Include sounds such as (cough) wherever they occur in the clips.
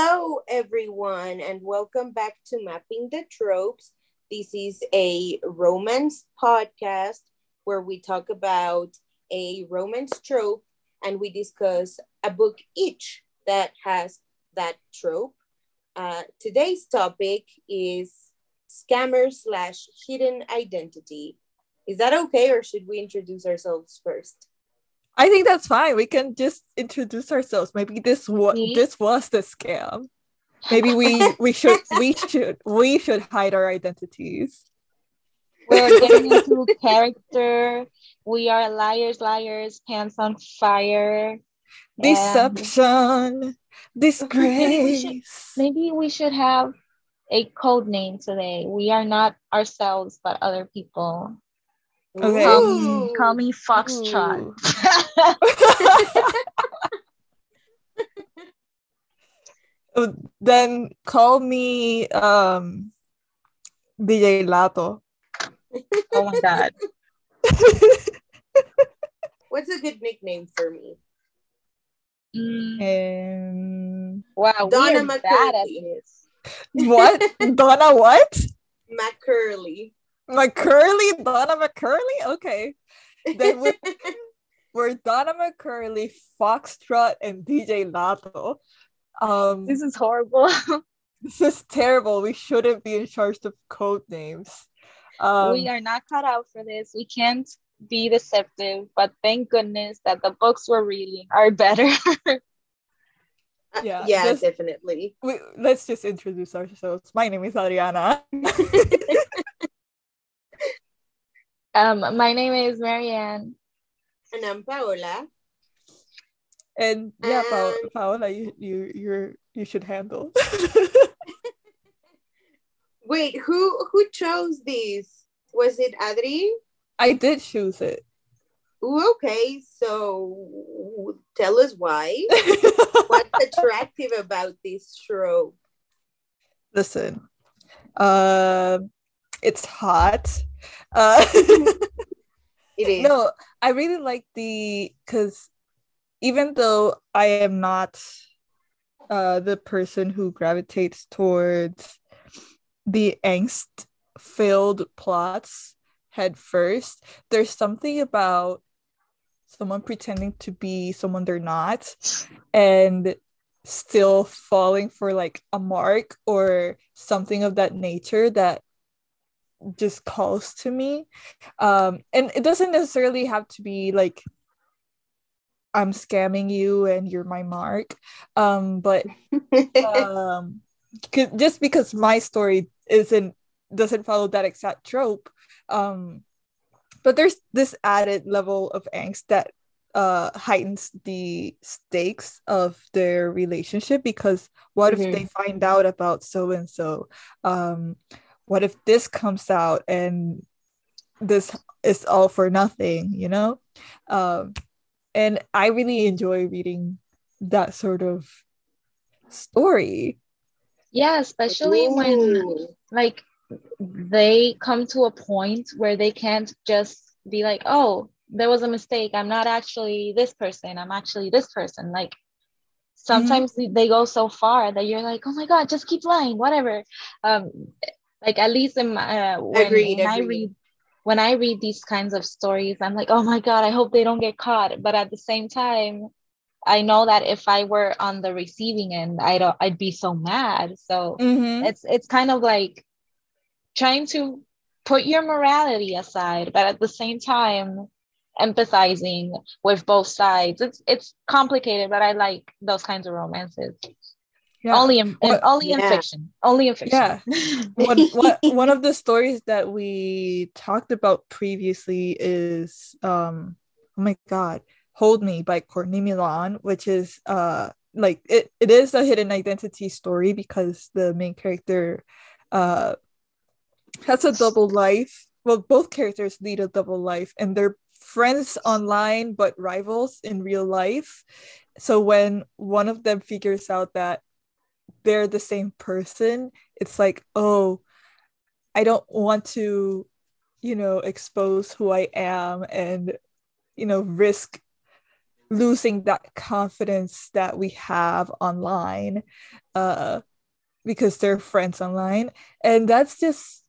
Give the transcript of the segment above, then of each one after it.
Hello, everyone, and welcome back to Mapping the Tropes. This is a romance podcast where we talk about a romance trope and we discuss a book each that has that trope. Uh, today's topic is scammer slash hidden identity. Is that okay, or should we introduce ourselves first? I think that's fine. We can just introduce ourselves. Maybe this was this was the scam. Maybe we we should we (laughs) should we should hide our identities. We're (laughs) getting into character. We are liars, liars, pants on fire. Deception, disgrace. Maybe we, should, maybe we should have a code name today. We are not ourselves, but other people. Okay. Call me, call me Foxtrot. (laughs) then call me um DJ Lato. Oh my god. (laughs) What's a good nickname for me? Um, wow, Donna McCurley. What? (laughs) Donna what? McCurley. McCurley, Donna McCurley. Okay, then we're, we're Donna McCurley, Foxtrot, and DJ Lato. Um, this is horrible. (laughs) this is terrible. We shouldn't be in charge of code names. Um, we are not cut out for this. We can't be deceptive, but thank goodness that the books we're reading are better. (laughs) yeah, yeah, just, definitely. We, let's just introduce ourselves. My name is Adriana. (laughs) Um, my name is Marianne. And I'm Paola. And yeah, um, Paola, you you you you should handle. (laughs) Wait, who who chose this? Was it Adri? I did choose it. Ooh, okay, so tell us why. (laughs) What's attractive about this trope? Listen, uh, it's hot uh, (laughs) it is. No, I really like the because even though I am not uh, the person who gravitates towards the angst filled plots head first, there's something about someone pretending to be someone they're not and still falling for like a mark or something of that nature that just calls to me. Um and it doesn't necessarily have to be like i'm scamming you and you're my mark. Um but (laughs) um just because my story isn't doesn't follow that exact trope um but there's this added level of angst that uh heightens the stakes of their relationship because what mm-hmm. if they find out about so and so um what if this comes out and this is all for nothing you know? Um and i really enjoy reading that sort of story. Yeah especially Ooh. when like they come to a point where they can't just be like oh there was a mistake. I'm not actually this person. I'm actually this person. Like sometimes mm-hmm. they go so far that you're like oh my god just keep lying whatever. Um like at least in my, uh, when, agreed, when agreed. I read when I read these kinds of stories, I'm like, oh my god, I hope they don't get caught. But at the same time, I know that if I were on the receiving end, I don't, I'd be so mad. So mm-hmm. it's it's kind of like trying to put your morality aside, but at the same time, empathizing with both sides. It's it's complicated, but I like those kinds of romances. Yeah. Only in, in only in fiction. Only in fiction. Yeah. (laughs) one, one, one of the stories that we talked about previously is um oh my god, Hold Me by Courtney Milan, which is uh like it, it is a hidden identity story because the main character uh has a double life. Well, both characters lead a double life and they're friends online but rivals in real life. So when one of them figures out that they're the same person it's like oh i don't want to you know expose who i am and you know risk losing that confidence that we have online uh because they're friends online and that's just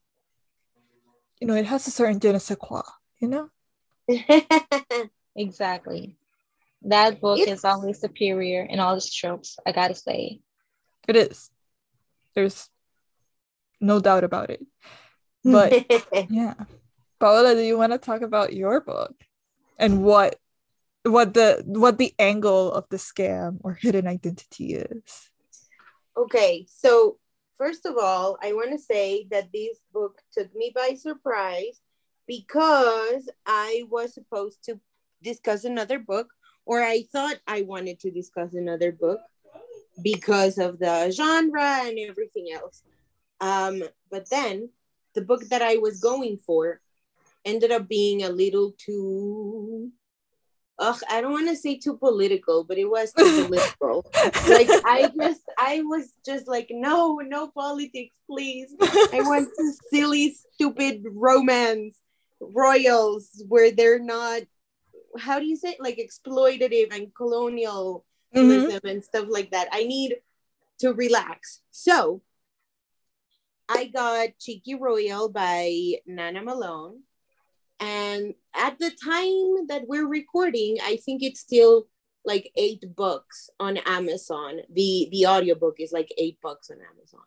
you know it has a certain je ne sais quoi you know (laughs) Exactly. That book It's- is always superior in all its tropes, I gotta say. It is. There's no doubt about it. But (laughs) yeah. Paola do you want to talk about your book? And what what the what the angle of the scam or hidden identity is? Okay, so first of all, I want to say that this book took me by surprise because I was supposed to discuss another book, or I thought I wanted to discuss another book because of the genre and everything else. Um, but then the book that I was going for ended up being a little too. Ugh, I don't want to say too political, but it was too (laughs) political like I just I was just like no no politics please I want some (laughs) silly stupid romance royals where they're not how do you say it? like exploitative and colonial Mhm. and stuff like that I need to relax so I got Cheeky Royal by Nana Malone and at the time that we're recording I think it's still like eight bucks on Amazon. The the audiobook is like eight bucks on Amazon.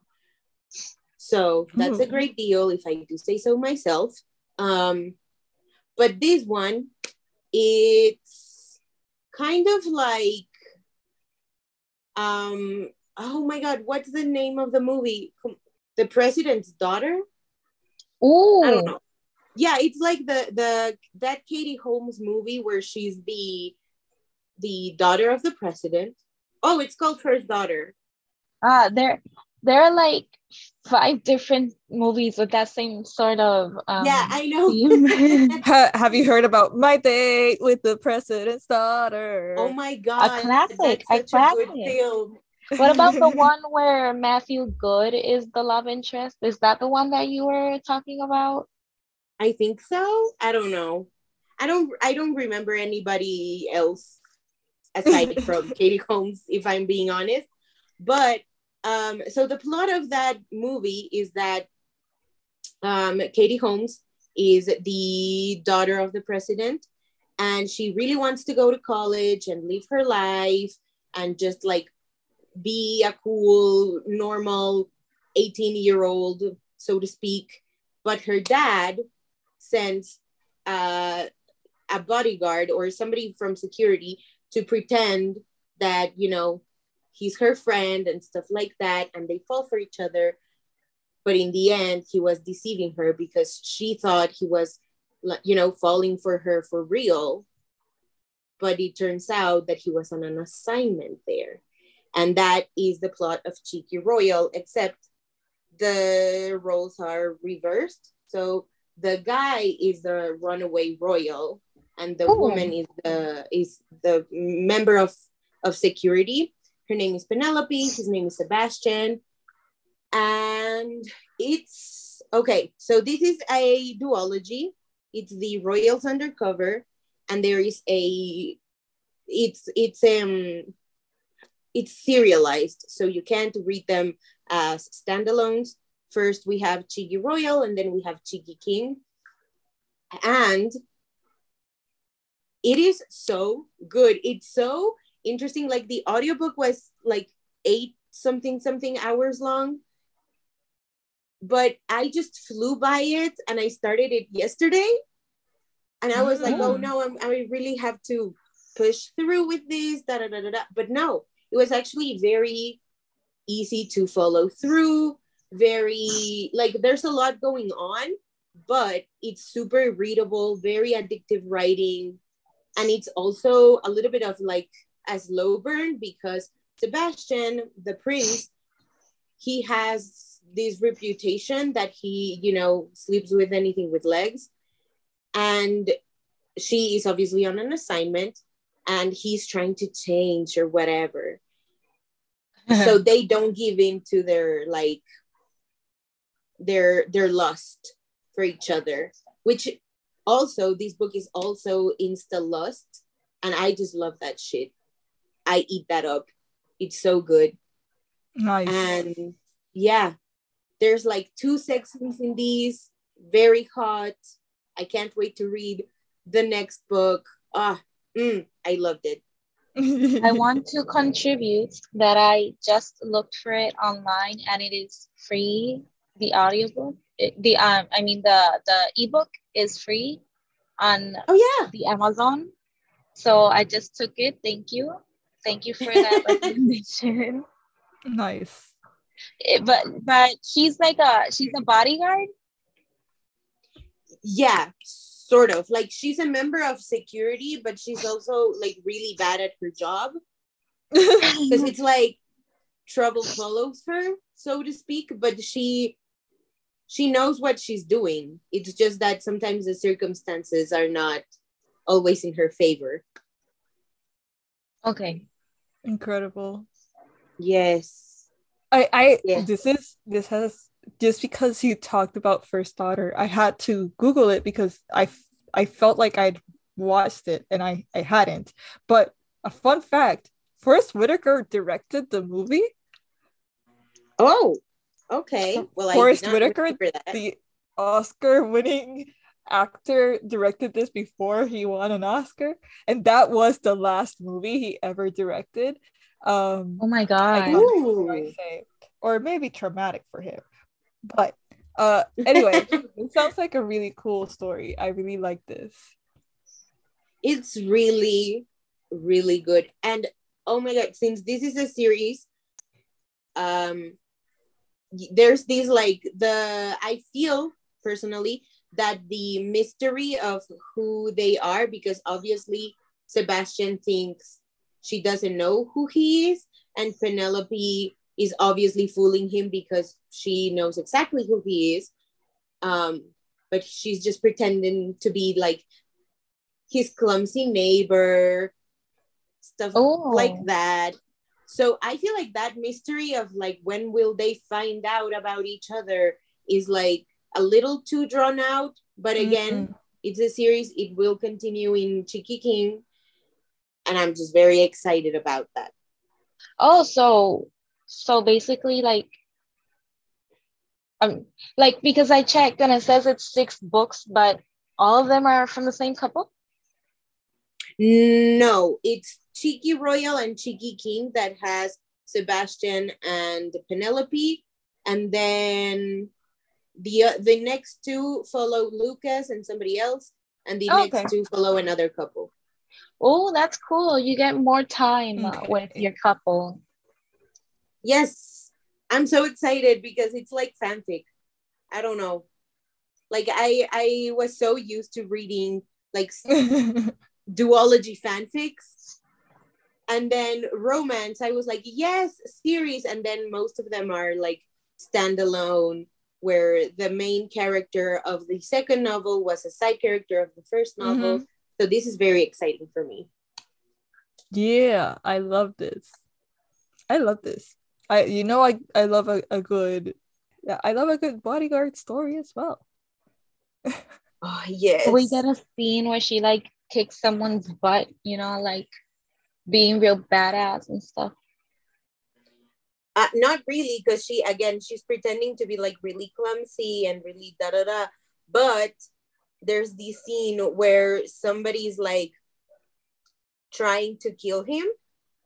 So that's a great deal if I do say so myself. Um, but this one, it's kind of like um oh my god, what's the name of the movie? The President's Daughter? oh I don't know. Yeah, it's like the the that Katie Holmes movie where she's the the daughter of the president. Oh, it's called First Daughter. Ah, there there are like five different movies with that same sort of um yeah, I know. (laughs) (laughs) Ha- have you heard about my date with the president's daughter oh my god, a such a good classic. film. what about the (laughs) one where Matthew Goode is the love interest? Is that the one that you were talking about? I think so. I don't know. I don't. I don't remember anybody else aside from Katie Holmes, if I'm being honest. But um, so the plot of that movie is that um, Katie Holmes is the daughter of the president, and she really wants to go to college and live her life and just like be a cool, normal 18 year old, so to speak. But her dad sends uh, a bodyguard or somebody from security to pretend that, you know, he's her friend and stuff like that. And they fall for each other. But in the end, he was deceiving her because she thought he was, like, you know, falling for her for real. But it turns out that he was on an assignment there. And that is the plot of Cheeky Royal, except the roles are reversed. So the guy is the runaway royal, and the Oh. woman is the is the member of of security. Her name is Penelope. His name is Sebastian, and it's okay. So this is a duology. It's the Royals Undercover, and there is a it's it's um it's serialized, so you can't read them as standalones. First, we have Cheeky Royal, and then we have Cheeky King. And it is so good. It's so interesting. Like the audiobook was like eight something something hours long. But I just flew by it and I started it yesterday. And I was like, oh Mm. no, I'm, I really have to push through with this. Da, da, da, da, da. But no, it was actually very easy to follow through very like there's a lot going on but it's super readable very addictive writing and it's also a little bit of like a low burn because sebastian the prince he has this reputation that he you know sleeps with anything with legs. And she is obviously on an assignment and he's trying to change or whatever. (laughs) So they don't give in to their like their their lust for each other which also this book is also insta lust and I just love that shit. I eat that up. It's so good. Nice. And yeah, there's like two sections in these, very hot. I can't wait to read the next book. Ah, mm, I loved it. I want to contribute that I just looked for it online and it is free. The audiobook, it, the um, I mean the the ebook is free on Oh yeah. the Amazon. So I just took it. Thank you, thank you for that (laughs) recommendation. nice. It- but but she's like a she's a bodyguard. Yeah, sort of. Like she's a member of security, but she's also like really bad at her job. (laughs) Because it's like trouble follows her, so to speak, but she she knows what she's doing. It's just that sometimes the circumstances are not always in her favor. Okay. Incredible. Yes. I I Yeah. this is this has just because you talked about first daughter, I had to Google it because I I felt like I'd watched it and I I hadn't. But a fun fact: Forest Whitaker directed the movie. Oh, okay. Well, Forest Whitaker, the Oscar-winning actor, directed this before he won an Oscar, and that was the last movie he ever directed. Um, Oh my god. can't I say, or maybe traumatic for him. But uh, anyway, (laughs) it sounds like a really cool story. I really like this. it's really really good and oh my god since this is a series um there's these like the i feel personally that the mystery of who they are because obviously sebastian thinks she doesn't know who he is and penelope is obviously fooling him because she knows exactly who he is um but she's just pretending to be like his clumsy neighbor, stuff Oh. like that. So I feel like that mystery of like when will they find out about each other is like a little too drawn out. But again, Mhm. it's a series, it will continue in Cheeky King. And I'm just very excited about that. Oh, so so basically like um like because I checked and it says it's six books, but all of them are from the same couple? No, it's Cheeky Royal and Cheeky King that has Sebastian and Penelope, and then the uh, the next two follow Lucas and somebody else, and the Oh, next okay. two follow another couple. Oh, that's cool. You get more time uh, with your couple. Yes, I'm so excited because it's like fanfic. I don't know, like I I was so used to reading like (laughs) duology fanfics and then romance i was like yes series and then most of them are like standalone where the main character of the second novel was a side character of the first mm-hmm. novel so this is very exciting for me yeah, I love this. I love this. I you know I I love a, a good yeah, I love a good bodyguard story as well. (laughs) oh yes We get a scene where she like kicks someone's butt, you know, like being real badass and stuff. Uh, not really because she again she's pretending to be like really clumsy and really da da da. But there's this scene where somebody's like trying to kill him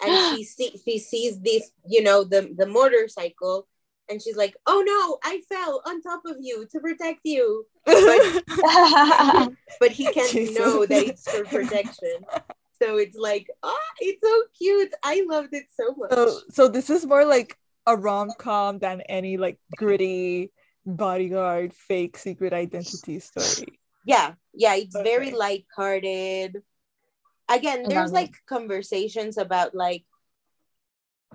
and (gasps) she see, she sees this you know the the motorcycle and she's like oh no i fell on top of you to protect you. (laughs) (laughs) But he can't Jesus. know that it's for protection so it's like ah it's so cute i loved it so much so so this is more like a rom-com than any like gritty bodyguard fake secret identity story. yeah yeah it's very light-hearted again there's it. like conversations about like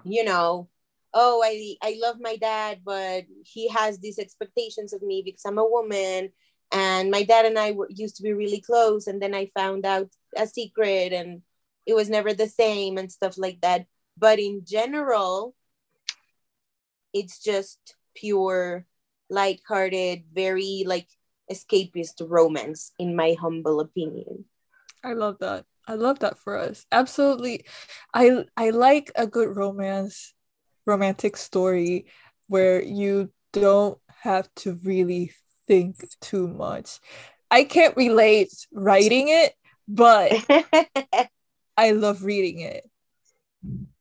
you know oh i i love my dad but he has these expectations of me because i'm a woman and my dad and i were, used to be really close and then i found out a secret and it was never the same and stuff like that but in general it's just pure light-hearted very like escapist romance in my humble opinion I love that. I love that for us. Absolutely. I I like a good romance romantic story where you don't have to really think too much. I can't relate writing it, but (laughs) I love reading it.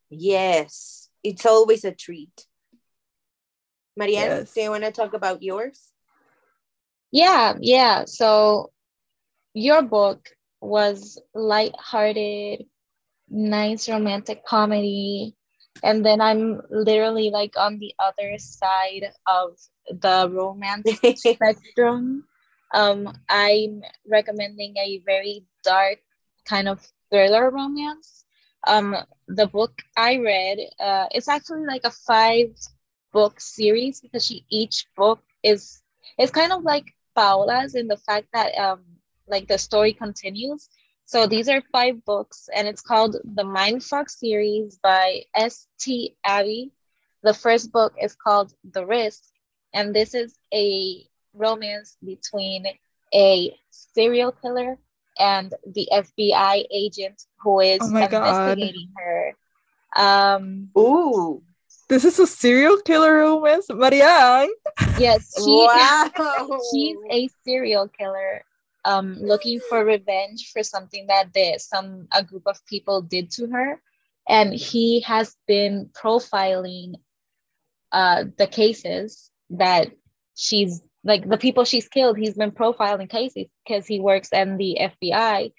yes, it's always a treat. Marianne, Yes. do you want to talk about yours? Yeah, yeah. So your book was light-hearted, nice romantic comedy. And then I'm literally like on the other side of the romance (laughs) spectrum. Um, I'm recommending a very dark kind of thriller romance. Um, the book I read, uh, it's actually like a five book series because she each book is it's kind of like Paola's in the fact that um like the story continues. So these are five books, and it's called the Mindfuck series by S.T. Abby. The first book is called The Risk, and this is a romance between a serial killer and the FBI agent who is Oh my God. investigating her. Um, Ooh, This is a serial killer romance, Marianne. yes, (laughs) she wow. she's a serial killer um looking for revenge for something that they, some a group of people did to her and he has been profiling uh the cases that she's like the people she's killed he's been profiling cases because he works in the FBI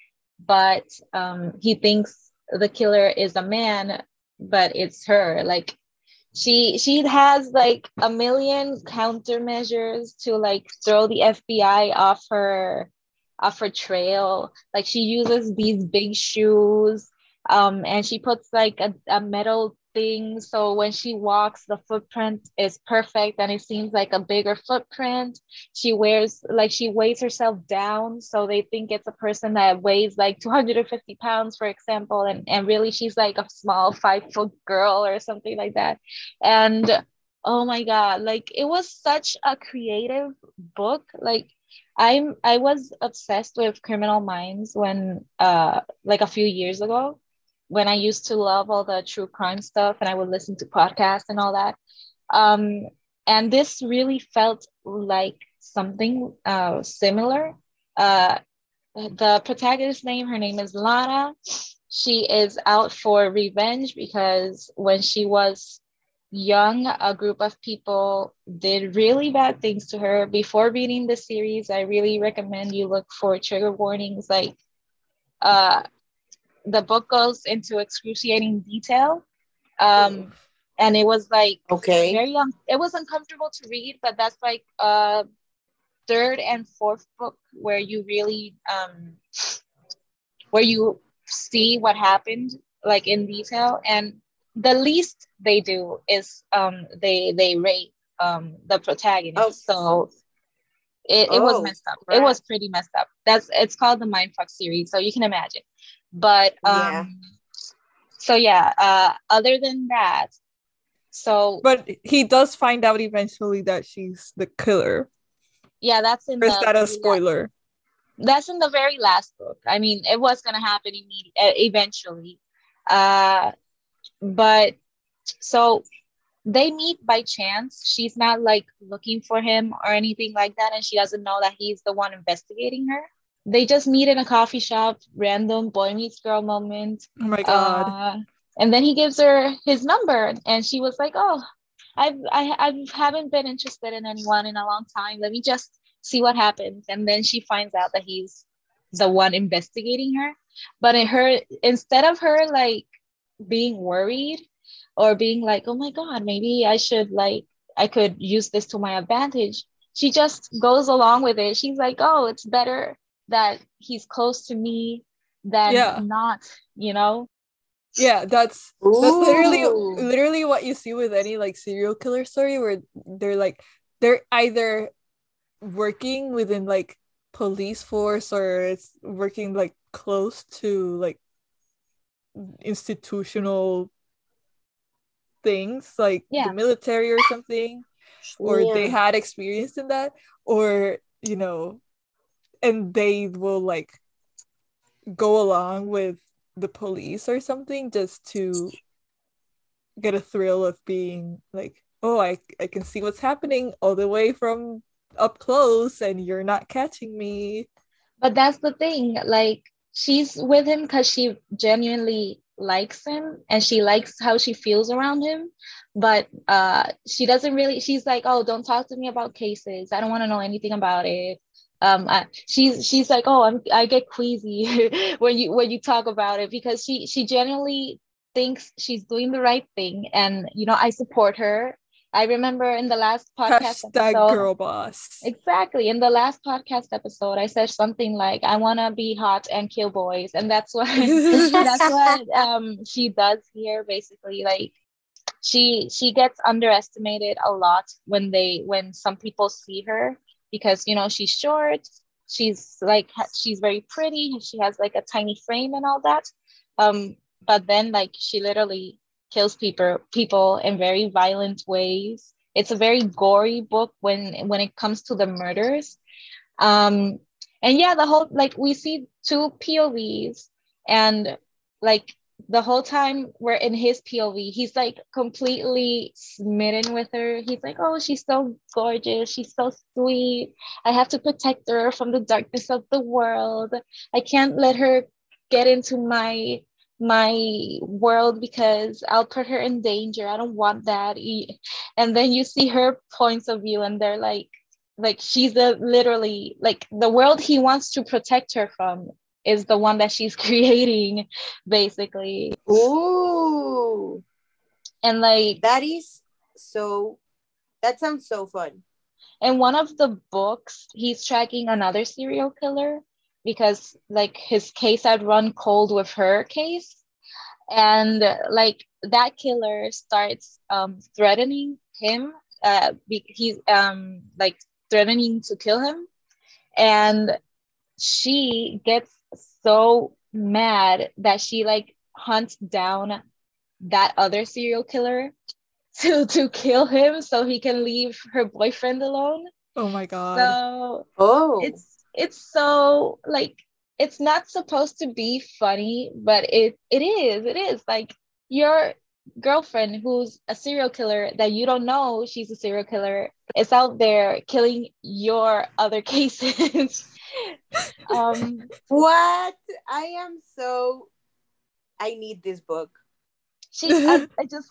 but um he thinks the killer is a man but it's her like she she has like a million countermeasures to like throw the FBI off her off her trail. Like she uses these big shoes, um, and she puts like a, a metal thing so when she walks the footprint is perfect and it seems like a bigger footprint. She wears like she weighs herself down so they think it's a person that weighs like 250 pounds for example and, and really she's like a small five foot girl or something like that. And oh my god like it was such a creative book. Like i'm i was obsessed with criminal minds when uh like a few years ago when i used to love all the true crime stuff and i would listen to podcasts and all that. Um and this really felt like something uh similar. Uh the protagonist's name her name is Lana. she is out for revenge because when she was young a group of people did really bad things to her. Before reading the series i really recommend you look for trigger warnings like uh the book goes into excruciating detail um and it was like Okay. very um it was uncomfortable to read but that's like uh third and fourth book where you really um where you see what happened like in detail and the least they do is um they they rape um the protagonist oh. so it, it was Oh, messed up crap. it was pretty messed up that's it's called the mindfuck series so you can imagine but um Yeah. so yeah uh other than that so But he does find out eventually that she's the killer. yeah that's in Or is the that a spoiler? that's in the very last book i mean it was going to happen immediately eventually uh but so they meet by chance she's not like looking for him or anything like that and she doesn't know that he's the one investigating her they just meet in a coffee shop random boy meets girl moment. Oh my god. uh, and then he gives her his number and she was like oh I've, I, I haven't been interested in anyone in a long time. Let me just see what happens. And then she finds out that he's the one investigating her. But in her instead of her like being worried or being like oh my god maybe i should like i could use this to my advantage she just goes along with it. She's like oh it's better that he's close to me than Yeah. not you know yeah, that's that's literally literally what you see with any like serial killer story where they're like they're either working within like police force or it's working like close to like institutional things like Yeah. the military or something or they had experience in that or you know and they will like go along with the police or something just to get a thrill of being like, oh, I, I can see what's happening all the way from up close and you're not catching me. But that's the thing. Like she's with him because she genuinely likes him and she likes how she feels around him but uh she doesn't really she's like oh don't talk to me about cases i don't want to know anything about it um I, she's she's like oh I'm, i get queasy (laughs) when you when you talk about it because she she genuinely thinks she's doing the right thing and you know i support her I remember in the last podcast Hashtag episode, girl boss. Exactly. In the last podcast episode, I said something like, "I want to be hot and kill boys," and that's what (laughs) that's what um, she does here. Basically, like she she gets underestimated a lot when they when some people see her because you know she's short, she's like she's very pretty, she has like a tiny frame and all that. Um, but then like she literally kills people people in very violent ways. It's a very gory book when when it comes to the murders. Um, and yeah, the whole like we see two POVs and like the whole time we're in his POV, he's like completely smitten with her. He's like, oh, she's so gorgeous. She's so sweet. I have to protect her from the darkness of the world. I can't let her get into my my world because I'll put her in danger. I don't want that. And then you see her points of view and they're like like she's a literally like the world he wants to protect her from is the one that she's (laughs) creating basically. Ooh. And like that is so that sounds so fun. In one of the books, he's tracking another serial killer because like his case had run cold with her case and like that killer starts um, threatening him uh, he's um, like threatening to kill him and she gets so mad that she like hunts down that other serial killer (laughs) to to kill him so he can leave her boyfriend alone oh my god so oh it's it's so like it's not supposed to be funny, but it it is. It is like your girlfriend who's a serial killer that you don't know she's a serial killer is out there killing your other (laughs) cases. Um what? I am so I need this book. She I, I just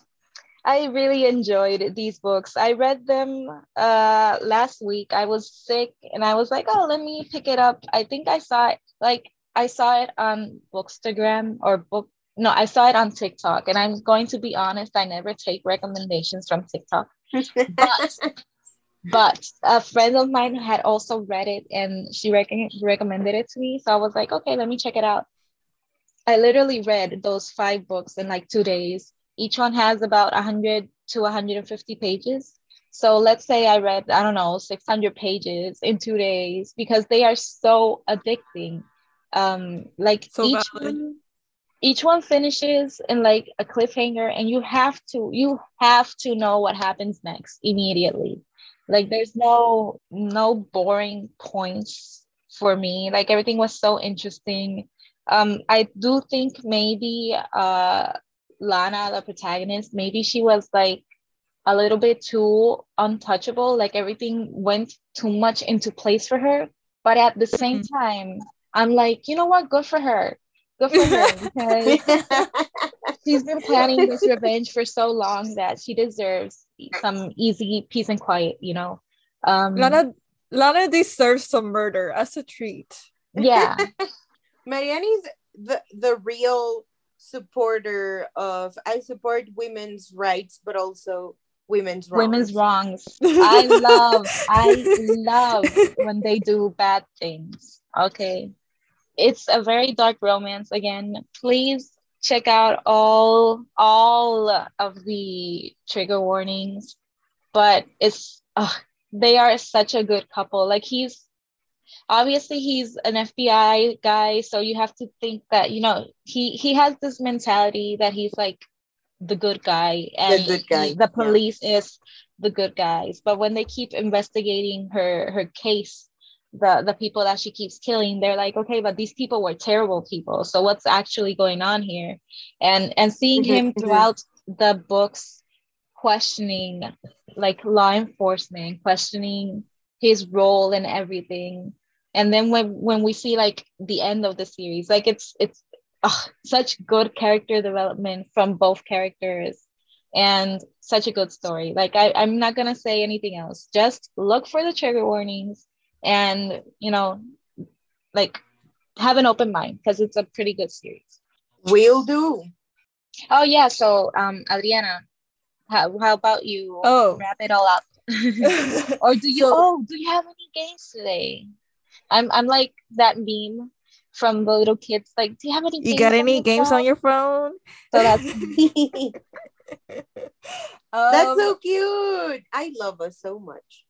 I really enjoyed these books. I read them uh, last week. I was sick and I was like, oh, let me pick it up. I think I saw it like I saw it on Bookstagram or book. No, I saw it on TikTok. And I'm going to be honest, I never take recommendations from TikTok. (laughs) but but a friend of mine had also read it and she rec- recommended it to me. So I was like, okay, let me check it out. I literally read those five books in like two days each one has about 100 to 150 pages. So let's say I read, I don't know, 600 pages in two days because they are so addicting. Um, like so each one, each one finishes in like a cliffhanger, and you have to you have to know what happens next immediately. Like there's no no boring points for me. Like everything was so interesting. Um, I do think maybe uh Lana, the protagonist, maybe she was like a little bit too untouchable. Like everything went too much into place for her. But at the same mm-hmm. time, I'm like, you know what? Good for her. Good for her (laughs) because (laughs) she's been planning this revenge for so long that she deserves some easy peace and quiet, you know. Um, Lana Lana deserves some murder as a treat. Yeah. (laughs) Mariani's the the real supporter of I support women's rights, but also women's wrongs. Women's wrongs. (laughs) I love, I love when they do bad things. Okay. It's a very dark romance. Again, please check out all all of the trigger warnings. But it's they are such a good couple. Like he's obviously he's an FBI guy, so you have to think that you know he he has this mentality that he's like the good guy and the, guy. He, the police yeah. is the good guys. But when they keep investigating her her case, the the people that she keeps killing they're like okay but these people were terrible people. So what's actually going on here? And and seeing Mhm, him mhm. throughout the books questioning like law enforcement questioning his role and everything. And then when when we see like the end of the series like it's it's ugh, such good character development from both characters and such a good story. Like I, i'm not gonna say anything else. Just look for the trigger warnings and you know like have an open mind because it's a pretty good series Will do. oh yeah so um adriana how, how about you Oh. wrap it all up (laughs) or do you So- oh do you have any games today i'm i'm like that meme from the little kids like do you have any you games got on any your games phone?" on your phone? so that's (laughs) (laughs) That's Um, so cute. I love us so much.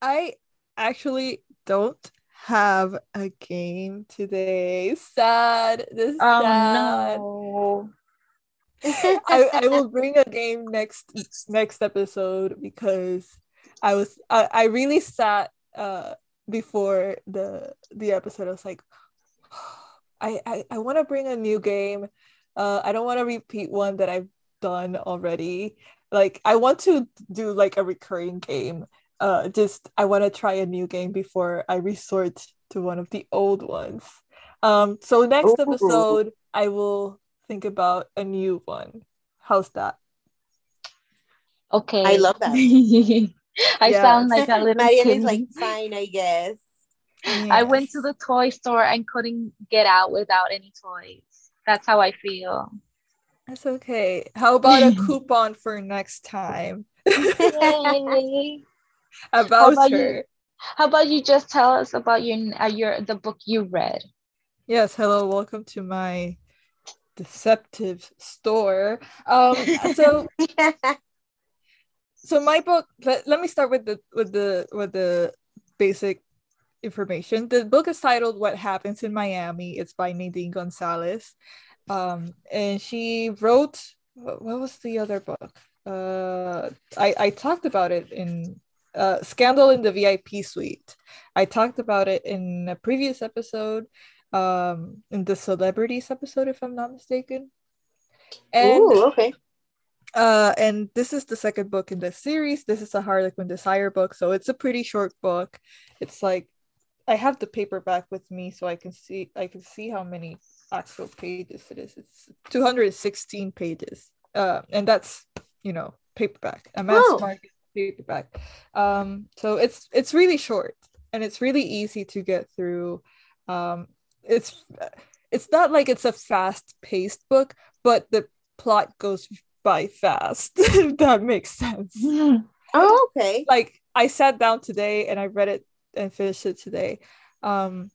I actually don't have a game today. Sad. This is oh sad. no (laughs) I, I will bring a game next next episode because I was I, I really sat uh before the the episode. I was like, (sighs) I I, I want to bring a new game. Uh, I don't want to repeat one that I've done already. Like I want to do like a recurring game. Uh, just I want to try a new game before I resort to one of the old ones. Um, so next Ooh. episode I will think about a new one. How's that? okay I love that. (laughs) i Yes. sound like a (laughs) little Marian kid is like, fine, I guess. I went to the toy store and couldn't get out without any toys. That's how I feel. That's okay. How about a (laughs) coupon for next time About about you? How about you just tell us about your uh, your the book you read? Yes, hello, welcome to my deceptive store. Um, so (laughs) so my book. Let, let me start with the with the with the basic information. The book is titled "What Happens in Miami." It's by Nadine Gonzalez, um, and she wrote. What, what was the other book? Uh, I I talked about it in uh, Scandal in the VIP Suite. I talked about it in a previous episode, um, in the celebrities episode, if I'm not mistaken. And Ooh, okay. uh, and this is the second book in the series. This is a Harlequin Desire book, so it's a pretty short book. It's like I have the paperback with me, so I can see I can see how many actual pages it is. It's 216 pages, uh, and that's you know paperback. A mass Oh. market paperback. Um, so it's it's really short and it's really easy to get through. Um, it's it's not like it's a fast paced book, but the plot goes by fast. (laughs) if that makes sense. (laughs) Oh, okay. Like I sat down today and I read it and finished it today. Um,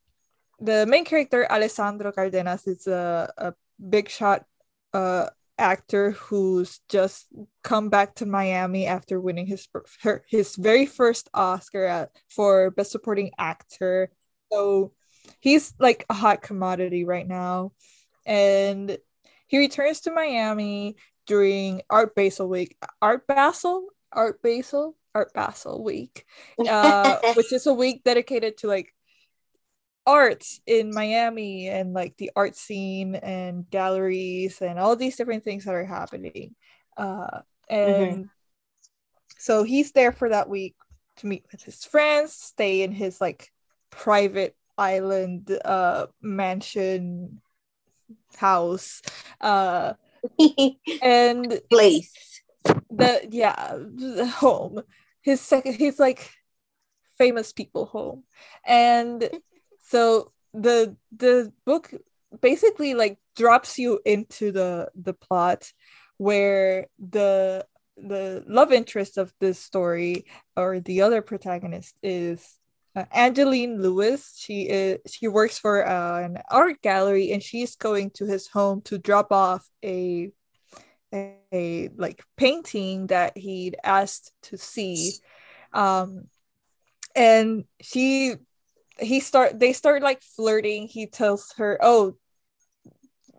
the main character Alessandro Cardenas is a, a big shot uh actor who's just come back to Miami after winning his her, his very first Oscar at, for best supporting actor. So he's like a hot commodity right now. And he returns to Miami during Art Basel Week. Art Basel? Art Basel? Art Basel Week. (laughs) Uh, which is a week dedicated to like arts in Miami and like the art scene and galleries and all these different things that are happening. Uh, and so he's there for that week to meet with his friends, stay in his like private island uh mansion house uh (laughs) and Place. the yeah the home his second his like famous people home and so the the book basically like drops you into the the plot where the the love interest of this story or the other protagonist is uh, Angeline Lewis. She is she works for uh, an art gallery and she's going to his home to drop off a a, a like painting that he'd asked to see um and she he start they start like flirting. He tells her oh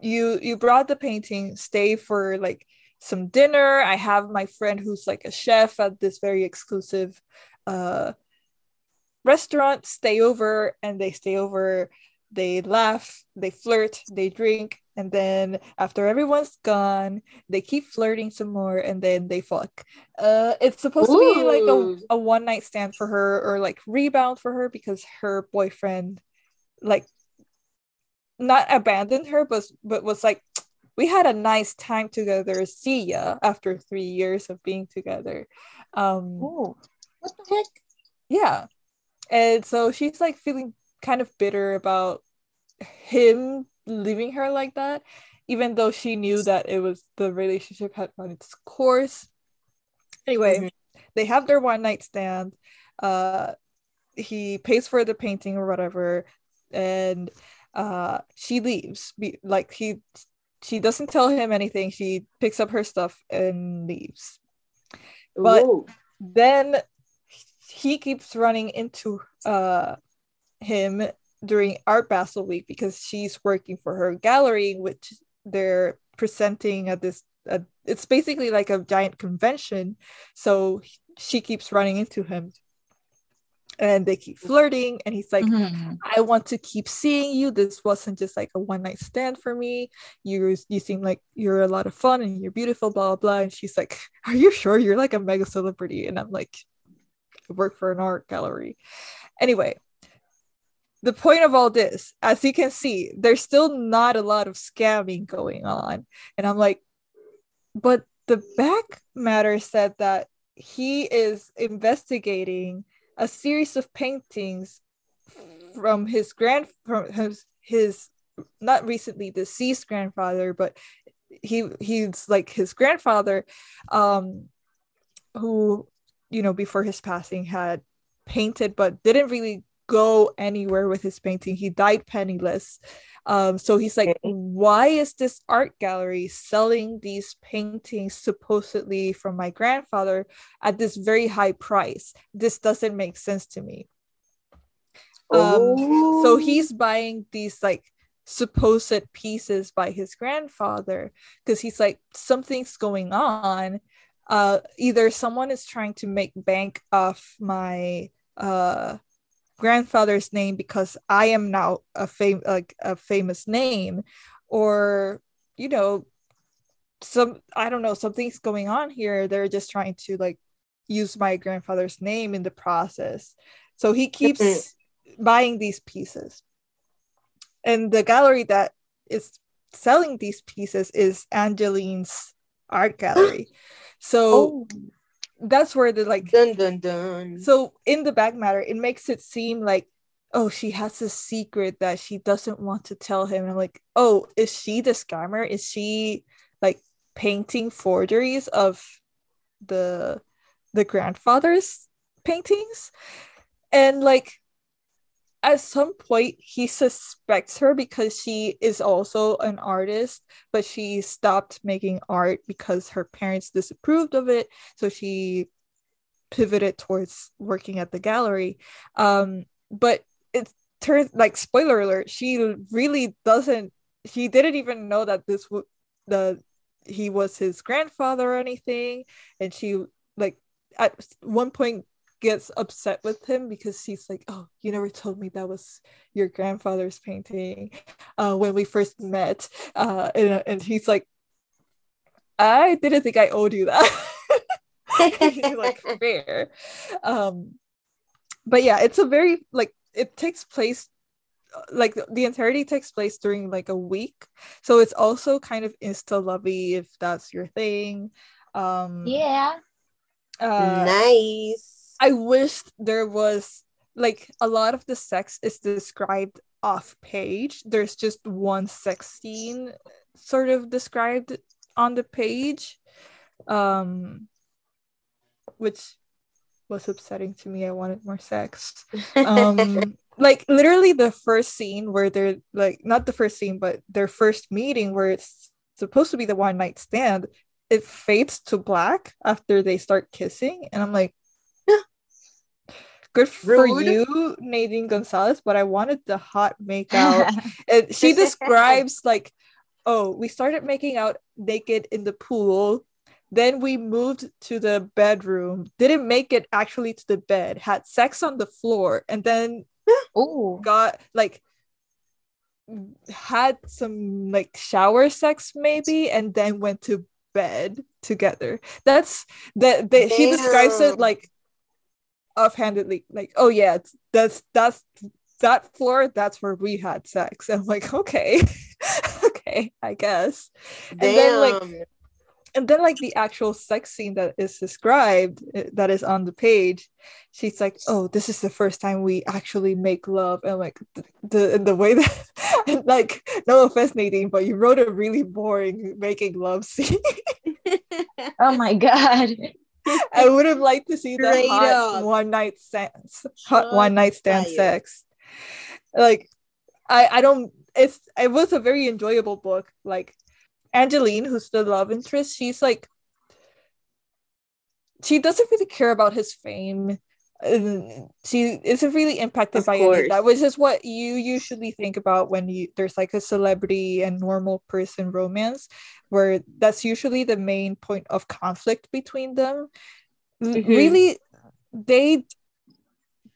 you you brought the painting. Stay for like some dinner. I have my friend who's like a chef at this very exclusive uh restaurant, stay over, and they stay over. They laugh, they flirt, they drink, and then after everyone's gone, they keep flirting some more, and then they fuck. Uh, it's supposed to be like a, a one night stand for her, or like rebound for her because her boyfriend, like, not abandoned her, but but was like, we had a nice time together. See ya after three years of being together. Um, Oh, what the heck? yeah and so she's like feeling kind of bitter about him leaving her like that even though she knew that it was the relationship had run its course. Anyway Mhm. they have their one night stand. Uh he pays for the painting or whatever and uh she leaves. Be- like he she doesn't tell him anything. She picks up her stuff and leaves. But- Ooh. then he keeps running into uh him during art basel week because she's working for her gallery which they're presenting at this uh, it's basically like a giant convention so she keeps running into him and they keep flirting and he's like Mhm. I want to keep seeing you. This wasn't just like a one night stand for me. You you seem like you're a lot of fun and you're beautiful, blah blah blah. And she's like, Are you sure you're like a mega celebrity? And I'm like, I work for an art gallery. Anyway, the point of all this, as you can see, there's still not a lot of scamming going on. And I'm like, but the back matter said that he is investigating a series of paintings from his grand from his, his not recently deceased grandfather but he he's like his grandfather um who you know before his passing had painted but didn't really go anywhere with his painting. He died penniless. Um so he's like why is this art gallery selling these paintings supposedly from my grandfather at this very high price? This doesn't make sense to me. Um so Oh. he's buying these like supposed pieces by his grandfather because he's like something's going on. Uh either someone is trying to make bank off my uh grandfather's name because i am now a fam like a famous name or you know some i don't know something's going on here. They're just trying to like use my grandfather's name in the process. So he keeps mm-hmm. buying these pieces. And the gallery that is selling these pieces is angeline's art gallery. So Oh. That's where the like Dun dun dun. so in the back matter it makes it seem like oh she has a secret that she doesn't want to tell him. And i'm like oh is she the scammer? Is she like painting forgeries of the the grandfather's paintings? And like at some point he suspects her because she is also an artist but she stopped making art because her parents disapproved of it. So she pivoted towards working at the gallery. Um but it turns like spoiler alert she really doesn't she didn't even know that this would the he was his grandfather or anything. And she like at one point gets upset with him because she's like oh you never told me that was your grandfather's painting uh when we first met. Uh and, and he's like i didn't think i owed you that. (laughs) Like (laughs) fair. Um but yeah it's a very like it takes place uh, like the- the entirety takes place during like a week. So it's also kind of insta lovey if that's your thing. Um Yeah. uh, nice. I wished there was like a lot of the sex is described off page. There's just one sex scene sort of described on the page. Um which was upsetting to me. I wanted more sex. Um (laughs) like literally the first scene where they're like not the first scene, but their first meeting where it's supposed to be the one night stand, it fades to black after they start kissing. And I'm like, good for Rude. you, Nadine Gonzalez, but I wanted the hot makeout. (laughs) and (laughs) she describes like, oh, we started making out naked in the pool. Then we moved to the bedroom, didn't make it actually to the bed, had sex on the floor, and then (gasps) Oh, got like had some like shower sex maybe and then went to bed together that's that they, she describes it like offhandedly like oh yeah it's- that's that's that floor that's where we had sex (laughs) i'm like okay (laughs) okay i guess Damn. then, like, and then like the actual sex scene that is described uh, that is on the page she's like oh this is the first time we actually make love and like the the, the way (laughs) that and like no offense nadine but you wrote a really boring making love scene oh my god. I would have liked to see the hot up. one night stand hot one night stand fired. sex like i i don't it's it was a very enjoyable book like angeline who's the love interest she's like she doesn't really care about his fame she isn't really impacted Of by any of that which is what you usually think about when you there's like a celebrity and normal person romance where that's usually the main point of conflict between them. Mhm. really they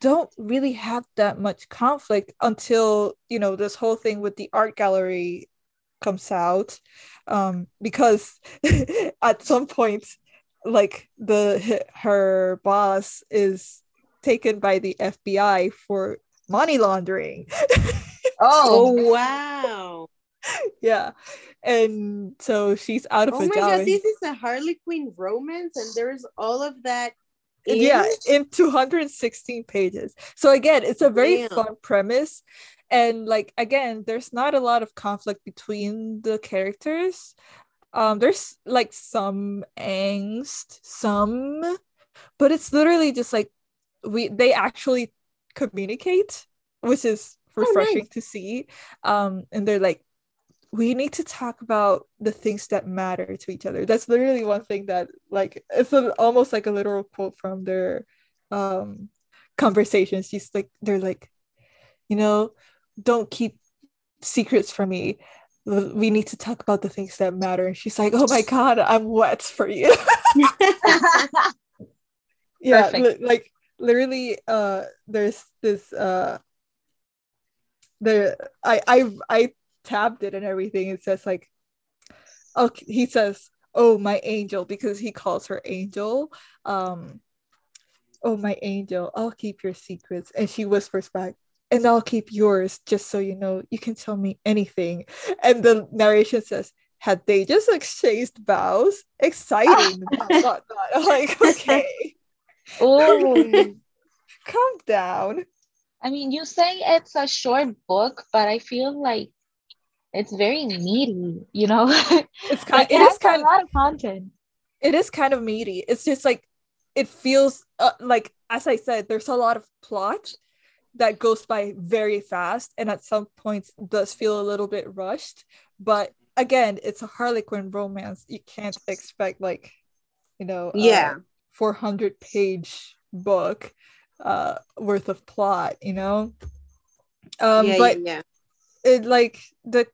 don't really have that much conflict until you know this whole thing with the art gallery comes out um because (laughs) at some point like the her boss is taken by the FBI for money laundering (laughs) oh Oh, wow. yeah and so she's out of Oh a my god, and- this is a Harlequin romance, and there's all of that. In? yeah in 216 pages so again it's a very Damn. fun premise and like again there's not a lot of conflict between the characters um there's like some angst some but it's literally just like we they actually communicate which is Oh, nice. refreshing to see. Um and they're like we need to talk about the things that matter to each other. That's literally one thing that like it's a, almost like a literal quote from their um conversations. She's like they're like you know don't keep secrets from me. We need to talk about the things that matter. And she's like oh my god i'm wet for you. (laughs) (laughs) Yeah Perfect. li- like literally uh there's this uh there i i i tabbed it and everything. It says like oh he says oh my angel because he calls her angel. Um oh my angel i'll keep your secrets. And she whispers back and i'll keep yours just so you know you can tell me anything. And the narration says had they just exchanged vows? Exciting. (laughs) Dot, dot. I'm like (laughs) okay Oh, (laughs) calm down. I mean, you say it's a short book, but I feel like it's very meaty. You know, (laughs) it's kind. it, has kind a lot of content. It is kind of meaty. It's just like it feels uh, like, as I said, there's a lot of plot that goes by very fast, and at some points does feel a little bit rushed. But again, it's a Harlequin romance. You can't expect like, you know, uh, yeah. Um, 400 page book uh, worth of plot, you know? Um, yeah, but yeah. it like the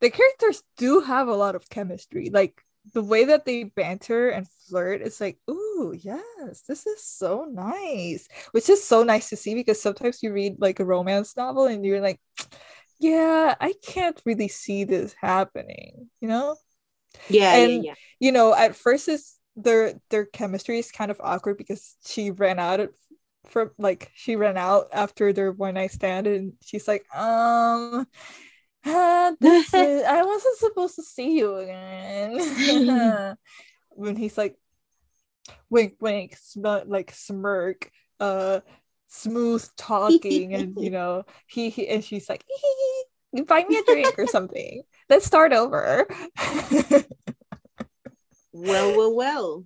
the characters do have a lot of chemistry. Like the way that they banter and flirt, it's like, ooh, yes, this is so nice. Which is so nice to see because sometimes you read like a romance novel and you're like, yeah, I can't really see this happening, you know? Yeah, and yeah, yeah. you know, at first it's their their chemistry is kind of awkward because she ran out of from like she ran out after their one night stand and she's like um uh, this (laughs) is, i wasn't supposed to see you again. (laughs) (laughs) When he's like wink wink sm- like smirk uh smooth talking and you know he, he and she's like buy me a drink or something. Let's start over Well, well, well.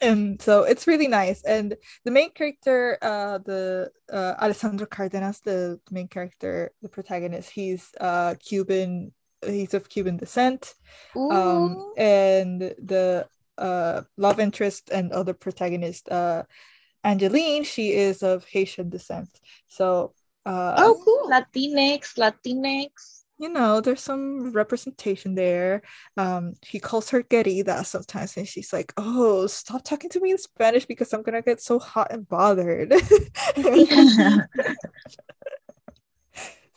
and so it's really nice and the main character uh the uh alessandro cardenas the main character the protagonist he's uh cuban he's of cuban descent um and the uh love interest and other protagonist uh angeline she is of haitian descent so uh Oh, cool. Latinx, Latinx. You know, there's some representation there. Um, he calls her querida sometimes, and she's like, "Oh, stop talking to me in Spanish because I'm gonna get so hot and bothered." (laughs)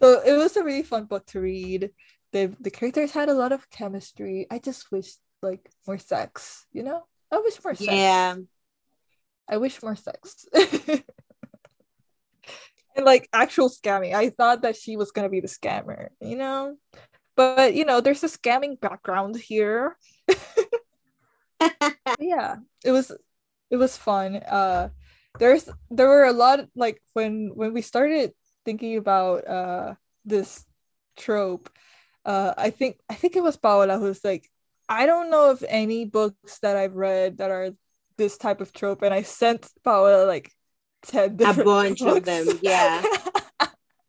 so it was a really fun book to read. The the characters had a lot of chemistry. I just wish like more sex, you know? I wish more sex. Yeah. I wish more sex. (laughs) and like actual scamming. I thought that she was gonna be the scammer, you know? But you know, there's a scamming background here. (laughs) yeah, it was it was fun. Uh there's there were a lot like when when we started thinking about uh this trope, uh I think I think it was Paola who's like, I don't know of any books that I've read that are this type of trope, and I sent Paola like ten a (laughs) bunch books. of them. Yeah. (laughs)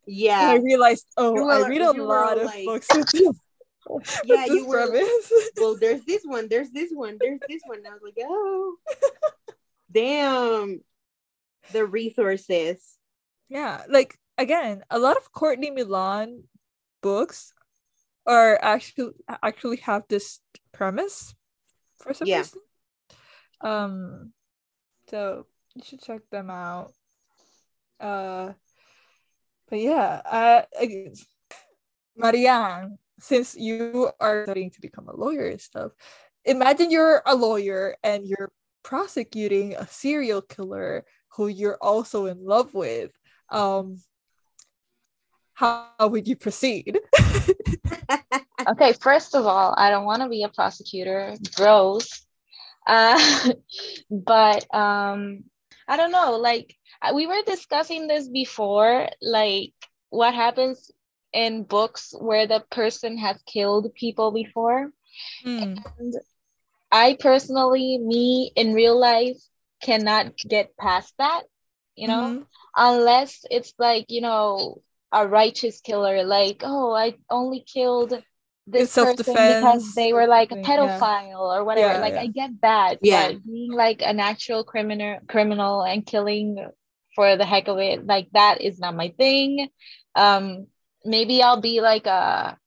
And I realized, oh, You I read a lot of like- books (laughs) Yeah, you were-. Well, there's this one, there's this one, there's this one. And I was like, oh, damn. The resources. yeah, like again, a lot of Courtney Milan books are actually actually have this premise for some Yeah. reason. Um, so you should check them out. Uh, but yeah, uh, Marianne, since you are studying to become a lawyer and stuff, imagine you're a lawyer and you're prosecuting a serial killer who you're also in love with. Um, how would you proceed? (laughs) okay, first of all, I don't want to be a prosecutor. Gross. Uh, (laughs) but um, I don't know. Like we were discussing this before. Like what happens in books where the person has killed people before. Hmm. And I personally, me in real life, cannot get past that. You know, Mhm. unless it's like you know a righteous killer like oh i only killed this person because they were like a something, yeah. pedophile or whatever Yeah, like yeah. i get that Yeah. but being like an actual criminal criminal and killing for the heck of it like that is not my thing um maybe i'll be like a,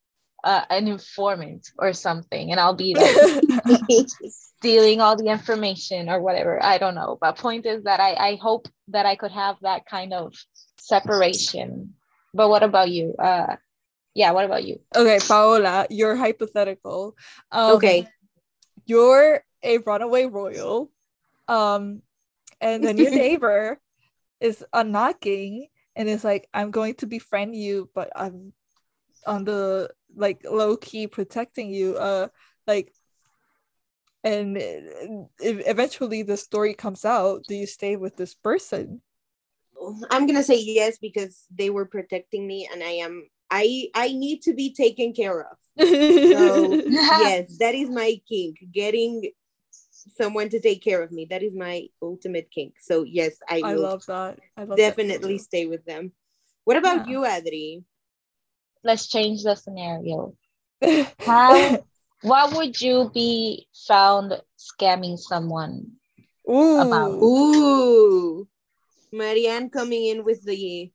a an informant or something and i'll be like (laughs) stealing all the information or whatever. I don't know. But point is that I, I hope that I could have that kind of separation. But what about you? Uh yeah, what about you? okay, Paola, you're hypothetical. Um, Okay. you're a runaway royal, um, and then your (laughs) neighbor is uh, knocking and is like, "I'm going to befriend you, but I'm on the like low key protecting you." Uh, like, and eventually the story comes out. Do you stay with this person? I'm gonna say yes because they were protecting me and I am I I need to be taken care of. So (laughs) yes, that is my kink. Getting someone to take care of me. That is my ultimate kink. So yes, I, I will love that. I love definitely too. stay with them. What about Yeah. you, Adri? Let's change the scenario. (laughs) How what would you be found scamming someone? Ooh. About- Ooh, Marianne coming in with the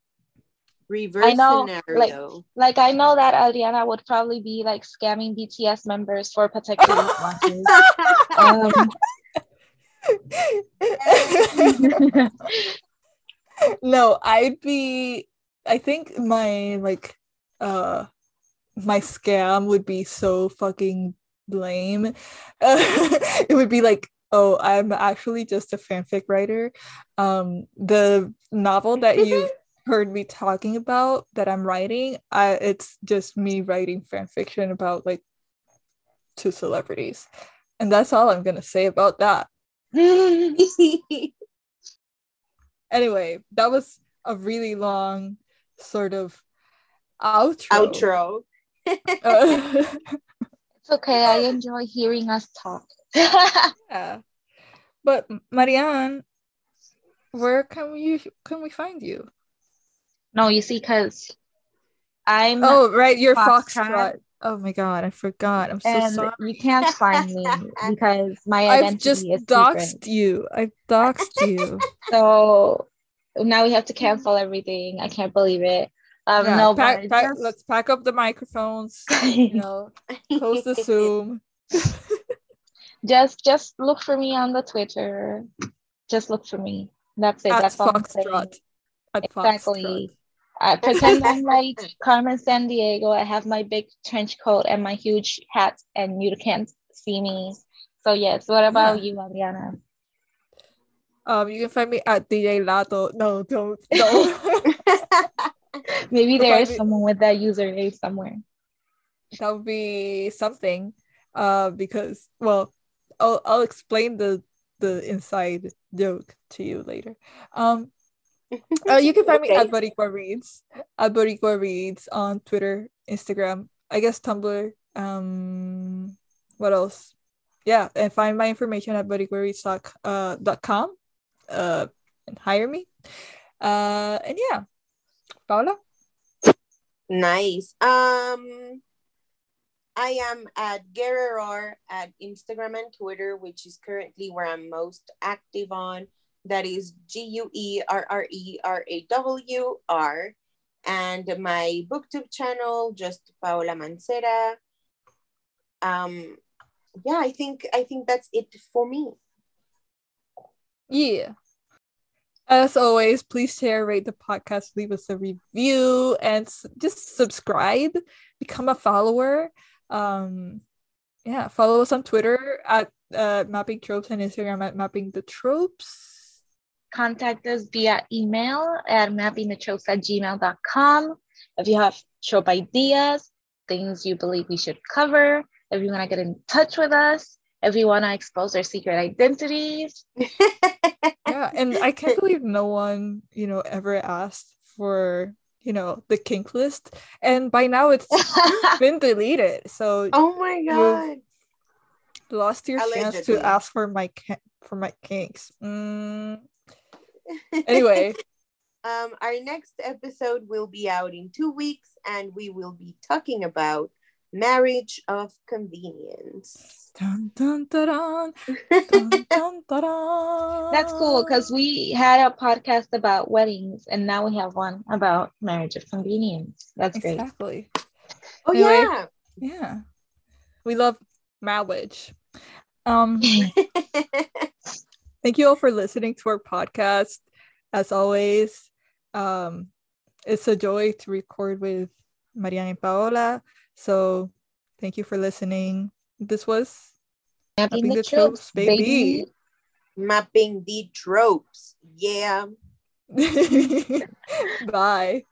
reverse I know, scenario. Like I know that Adriana would probably be like scamming BTS members for particular (laughs) watches. Um, (laughs) no, I'd be I think my like uh my scam would be so fucking lame. (laughs) it would be like, oh, I'm actually just a fanfic writer. Um the novel that you heard me talking about that I'm writing, I it's just me writing fan fiction about like two celebrities. And that's all I'm gonna say about that. (laughs) Anyway, that was a really long sort of outro. Outro. Uh, (laughs) it's okay. I enjoy hearing us talk. (laughs) yeah. But Marianne, where can we can we find you? No, you see, because I'm Oh, right, You're Foxtrot. Foxtrot. Oh my god, I forgot. I'm so and sorry. you can't find me (laughs) because my identity I've just is doxed secret. you. I've doxed you. (laughs) So now we have to cancel everything. I can't believe it. Um, Yeah, no, pack, pack- just- let's pack up the microphones. You (laughs) know, close the Zoom. just just look for me on the Twitter. Just look for me. That's it. At That's all I'm saying. Foxtrot. At Exactly. I pretend I'm like Carmen Sandiego. I have my big trench coat and my huge hat, and you can't see me. So yes. What about you, Adriana? Um, you can find me at DJ Lato. No, don't. (laughs) No. (laughs) Maybe there is me- someone with that username somewhere. that would be something. Uh, because well, I'll I'll explain the the inside joke to you later. Um, uh, you can find me at Boricua Reads, at Boricua Reads on Twitter, Instagram, I guess Tumblr. Um, what else? Yeah, and find my information at boricuareads.com. Uh, dot com, uh, and hire me. Uh, and yeah, Paula. Nice. Um, I am at Guerrerawr at Instagram and Twitter, which is currently where I'm most active on. That is G U E R R E R A W R. And my booktube channel, just Paola Mancera. Um, yeah, I think I think that's it for me. Yeah. As always, please share, rate the podcast, leave us a review, and just subscribe, become a follower. Um, yeah, follow us on Twitter at uh, Mapping Tropes and Instagram at Mapping the Tropes. Contact us via email at mappingthetropes at gmail.com. If you have trope ideas, things you believe we should cover, if you want to get in touch with us, if you want to expose our secret identities, (laughs) Yeah, and I can't believe no one, you know, ever asked for, you know, the kink list, and by now it's (laughs) been deleted. So oh my god. lost your chance to ask for my ki- for my kinks. Mm, anyway, (laughs) Um, our next episode will be out in two weeks, and we will be talking about marriage of convenience. dun, dun, dun, (laughs) dun, dun, dun, dun, dun. that's cool because we had a podcast about weddings and now we have one about marriage of convenience. That's great. exactly Oh Anyway. yeah. yeah, we love marriage. Um, (laughs) thank you all for listening to our podcast. As always, um, it's a joy to record with Mariana and Paola. So thank you for listening. This was Mapping the tropes, baby. Mapping the tropes. Yeah. (laughs) Bye.